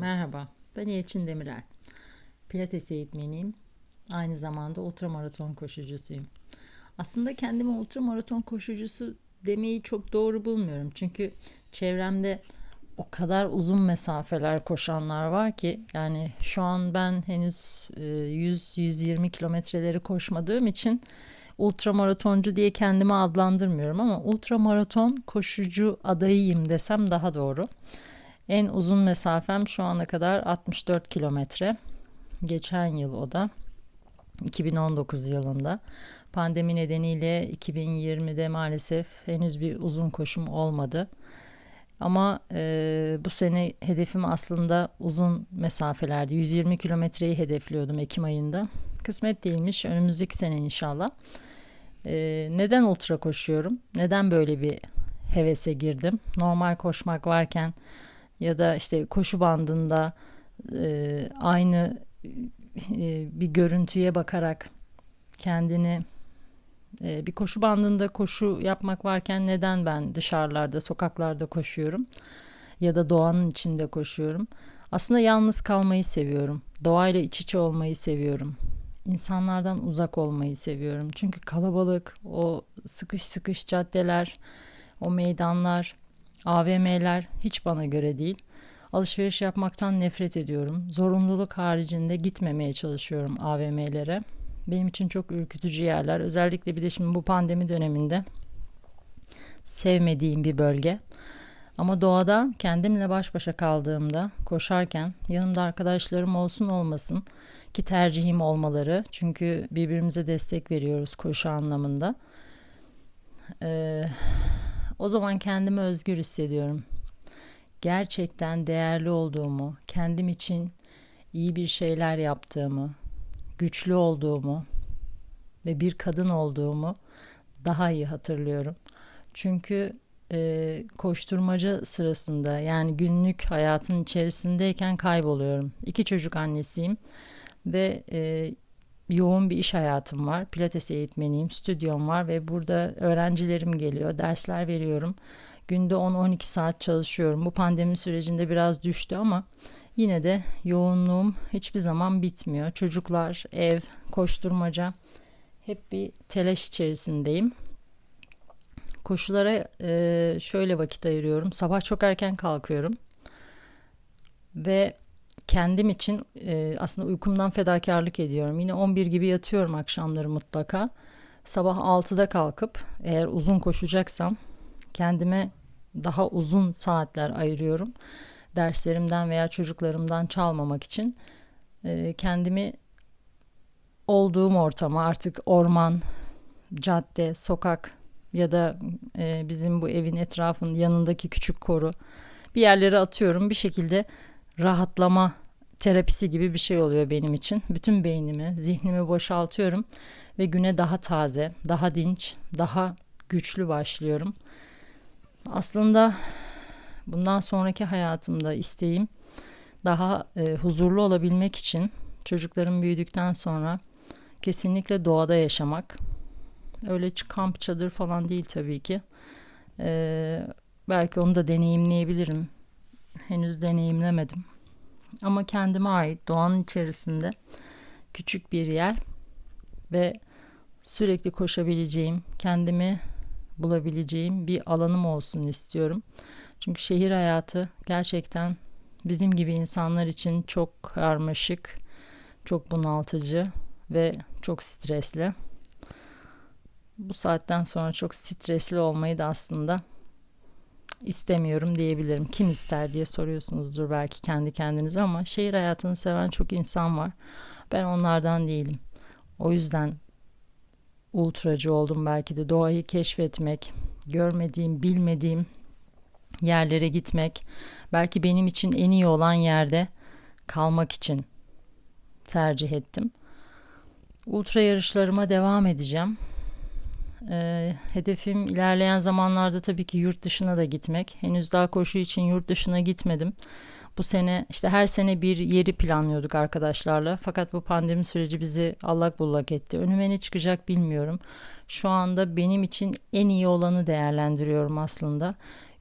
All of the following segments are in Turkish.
Merhaba, ben Elçin Demirel. Pilates eğitmeniyim. Aynı zamanda ultramaraton koşucusuyum. Aslında kendime ultramaraton koşucusu demeyi çok doğru bulmuyorum. Çünkü çevremde o kadar uzun mesafeler koşanlar var ki yani şu an ben henüz 100-120 e, kilometreleri koşmadığım için ultramaratoncu diye kendimi adlandırmıyorum ama ultramaraton koşucu adayıyım desem daha doğru. En uzun mesafem şu ana kadar 64 kilometre. Geçen yıl o da. 2019 yılında. Pandemi nedeniyle 2020'de maalesef henüz bir uzun koşum olmadı. Ama e, bu sene hedefim aslında uzun mesafelerdi. 120 kilometreyi hedefliyordum Ekim ayında. Kısmet değilmiş. Önümüzdeki sene inşallah. E, neden ultra koşuyorum? Neden böyle bir hevese girdim? Normal koşmak varken ya da işte koşu bandında e, aynı e, bir görüntüye bakarak kendini e, bir koşu bandında koşu yapmak varken neden ben dışarılarda sokaklarda koşuyorum ya da doğanın içinde koşuyorum? Aslında yalnız kalmayı seviyorum doğayla iç içe olmayı seviyorum insanlardan uzak olmayı seviyorum. Çünkü kalabalık o sıkış sıkış caddeler o meydanlar AVM'ler hiç bana göre değil. Alışveriş yapmaktan nefret ediyorum. Zorunluluk haricinde gitmemeye çalışıyorum AVM'lere. Benim için çok ürkütücü yerler. Özellikle bir de şimdi bu pandemi döneminde sevmediğim bir bölge. Ama doğada kendimle baş başa kaldığımda, koşarken yanımda arkadaşlarım olsun olmasın ki tercihim olmaları. Çünkü birbirimize destek veriyoruz koşu anlamında. Ee, o zaman kendimi özgür hissediyorum. Gerçekten değerli olduğumu, kendim için iyi bir şeyler yaptığımı, güçlü olduğumu ve bir kadın olduğumu daha iyi hatırlıyorum. Çünkü e, koşturmaca sırasında yani günlük hayatın içerisindeyken kayboluyorum. İki çocuk annesiyim ve e, yoğun bir iş hayatım var. Pilates eğitmeniyim, stüdyom var ve burada öğrencilerim geliyor, dersler veriyorum. Günde 10-12 saat çalışıyorum. Bu pandemi sürecinde biraz düştü ama yine de yoğunluğum hiçbir zaman bitmiyor. Çocuklar, ev, koşturmaca hep bir telaş içerisindeyim. Koşulara şöyle vakit ayırıyorum. Sabah çok erken kalkıyorum. Ve kendim için e, aslında uykumdan fedakarlık ediyorum. Yine 11 gibi yatıyorum akşamları mutlaka. Sabah 6'da kalkıp eğer uzun koşacaksam kendime daha uzun saatler ayırıyorum. Derslerimden veya çocuklarımdan çalmamak için e, kendimi olduğum ortama artık orman, cadde, sokak ya da e, bizim bu evin etrafının yanındaki küçük koru bir yerlere atıyorum. Bir şekilde rahatlama terapisi gibi bir şey oluyor benim için. Bütün beynimi, zihnimi boşaltıyorum ve güne daha taze, daha dinç, daha güçlü başlıyorum. Aslında bundan sonraki hayatımda isteğim daha e, huzurlu olabilmek için çocuklarım büyüdükten sonra kesinlikle doğada yaşamak. Öyle kamp çadır falan değil tabii ki. Ee, belki onu da deneyimleyebilirim. Henüz deneyimlemedim. Ama kendime ait doğanın içerisinde küçük bir yer ve sürekli koşabileceğim, kendimi bulabileceğim bir alanım olsun istiyorum. Çünkü şehir hayatı gerçekten bizim gibi insanlar için çok karmaşık, çok bunaltıcı ve çok stresli. Bu saatten sonra çok stresli olmayı da aslında istemiyorum diyebilirim. Kim ister diye soruyorsunuzdur belki kendi kendinize ama şehir hayatını seven çok insan var. Ben onlardan değilim. O yüzden ultracı oldum belki de doğayı keşfetmek, görmediğim, bilmediğim yerlere gitmek, belki benim için en iyi olan yerde kalmak için tercih ettim. Ultra yarışlarıma devam edeceğim. E, hedefim ilerleyen zamanlarda tabii ki yurt dışına da gitmek. Henüz daha koşu için yurt dışına gitmedim. Bu sene işte her sene bir yeri planlıyorduk arkadaşlarla. Fakat bu pandemi süreci bizi allak bullak etti. Önüme ne çıkacak bilmiyorum. Şu anda benim için en iyi olanı değerlendiriyorum aslında.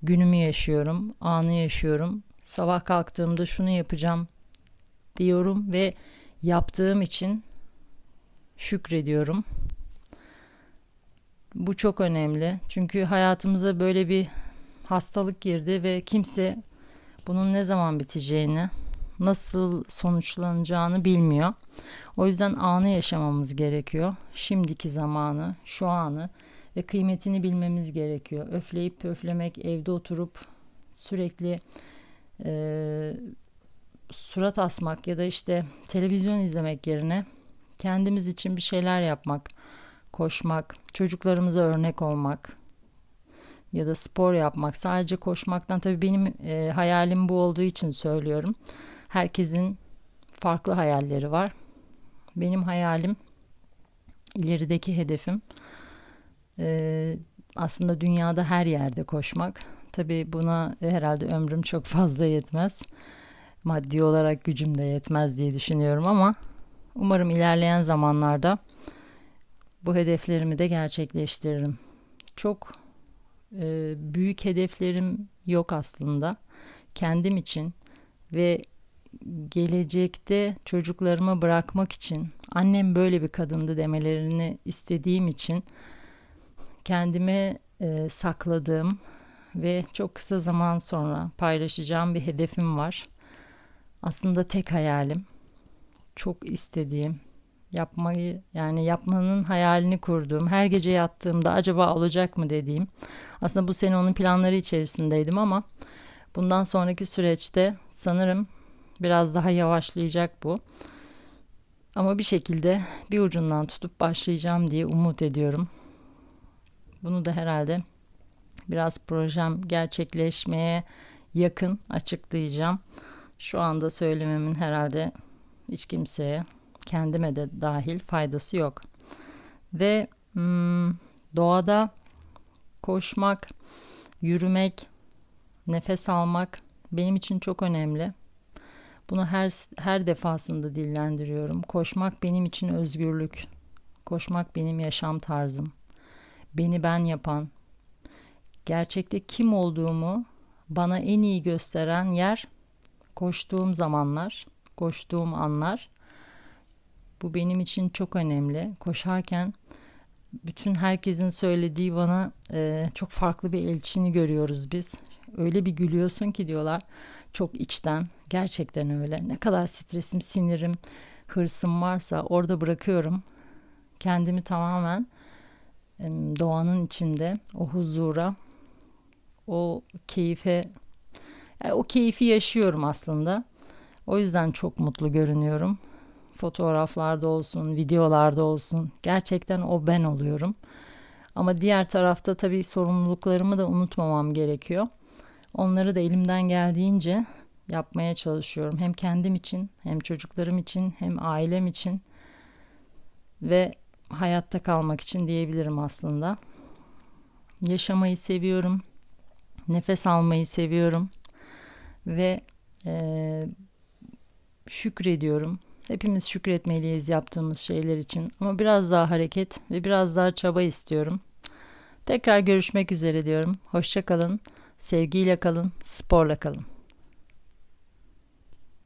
Günümü yaşıyorum, anı yaşıyorum. Sabah kalktığımda şunu yapacağım diyorum ve yaptığım için şükrediyorum. Bu çok önemli. Çünkü hayatımıza böyle bir hastalık girdi ve kimse bunun ne zaman biteceğini, nasıl sonuçlanacağını bilmiyor. O yüzden anı yaşamamız gerekiyor. Şimdiki zamanı, şu anı ve kıymetini bilmemiz gerekiyor. Öfleyip pöflemek, evde oturup sürekli e, surat asmak ya da işte televizyon izlemek yerine kendimiz için bir şeyler yapmak, koşmak, çocuklarımıza örnek olmak ya da spor yapmak. Sadece koşmaktan tabii benim e, hayalim bu olduğu için söylüyorum. Herkesin farklı hayalleri var. Benim hayalim, ilerideki hedefim e, aslında dünyada her yerde koşmak. Tabii buna herhalde ömrüm çok fazla yetmez. Maddi olarak gücüm de yetmez diye düşünüyorum ama umarım ilerleyen zamanlarda bu hedeflerimi de gerçekleştiririm. Çok e, büyük hedeflerim yok aslında. Kendim için ve gelecekte çocuklarıma bırakmak için annem böyle bir kadındı demelerini istediğim için kendime e, sakladığım ve çok kısa zaman sonra paylaşacağım bir hedefim var. Aslında tek hayalim, çok istediğim, yapmayı yani yapmanın hayalini kurduğum, her gece yattığımda acaba olacak mı dediğim. Aslında bu sene onun planları içerisindeydim ama bundan sonraki süreçte sanırım biraz daha yavaşlayacak bu. Ama bir şekilde bir ucundan tutup başlayacağım diye umut ediyorum. Bunu da herhalde biraz projem gerçekleşmeye yakın açıklayacağım. Şu anda söylememin herhalde hiç kimseye, kendime de dahil faydası yok. Ve hmm, doğada koşmak, yürümek, nefes almak benim için çok önemli. Bunu her her defasında dillendiriyorum. Koşmak benim için özgürlük. Koşmak benim yaşam tarzım. Beni ben yapan, gerçekte kim olduğumu bana en iyi gösteren yer koştuğum zamanlar, koştuğum anlar. Bu benim için çok önemli. Koşarken bütün herkesin söylediği bana e, çok farklı bir elçini görüyoruz biz. Öyle bir gülüyorsun ki diyorlar çok içten. Gerçekten öyle. Ne kadar stresim, sinirim, hırsım varsa orada bırakıyorum. Kendimi tamamen doğanın içinde o huzura, o keyfe, yani o keyfi yaşıyorum aslında. O yüzden çok mutlu görünüyorum. Fotoğraflarda olsun, videolarda olsun. Gerçekten o ben oluyorum. Ama diğer tarafta tabii sorumluluklarımı da unutmamam gerekiyor. Onları da elimden geldiğince yapmaya çalışıyorum. Hem kendim için, hem çocuklarım için, hem ailem için ve hayatta kalmak için diyebilirim aslında. Yaşamayı seviyorum. Nefes almayı seviyorum. Ve e, şükrediyorum. Hepimiz şükretmeliyiz yaptığımız şeyler için. Ama biraz daha hareket ve biraz daha çaba istiyorum. Tekrar görüşmek üzere diyorum. Hoşça kalın, sevgiyle kalın, sporla kalın.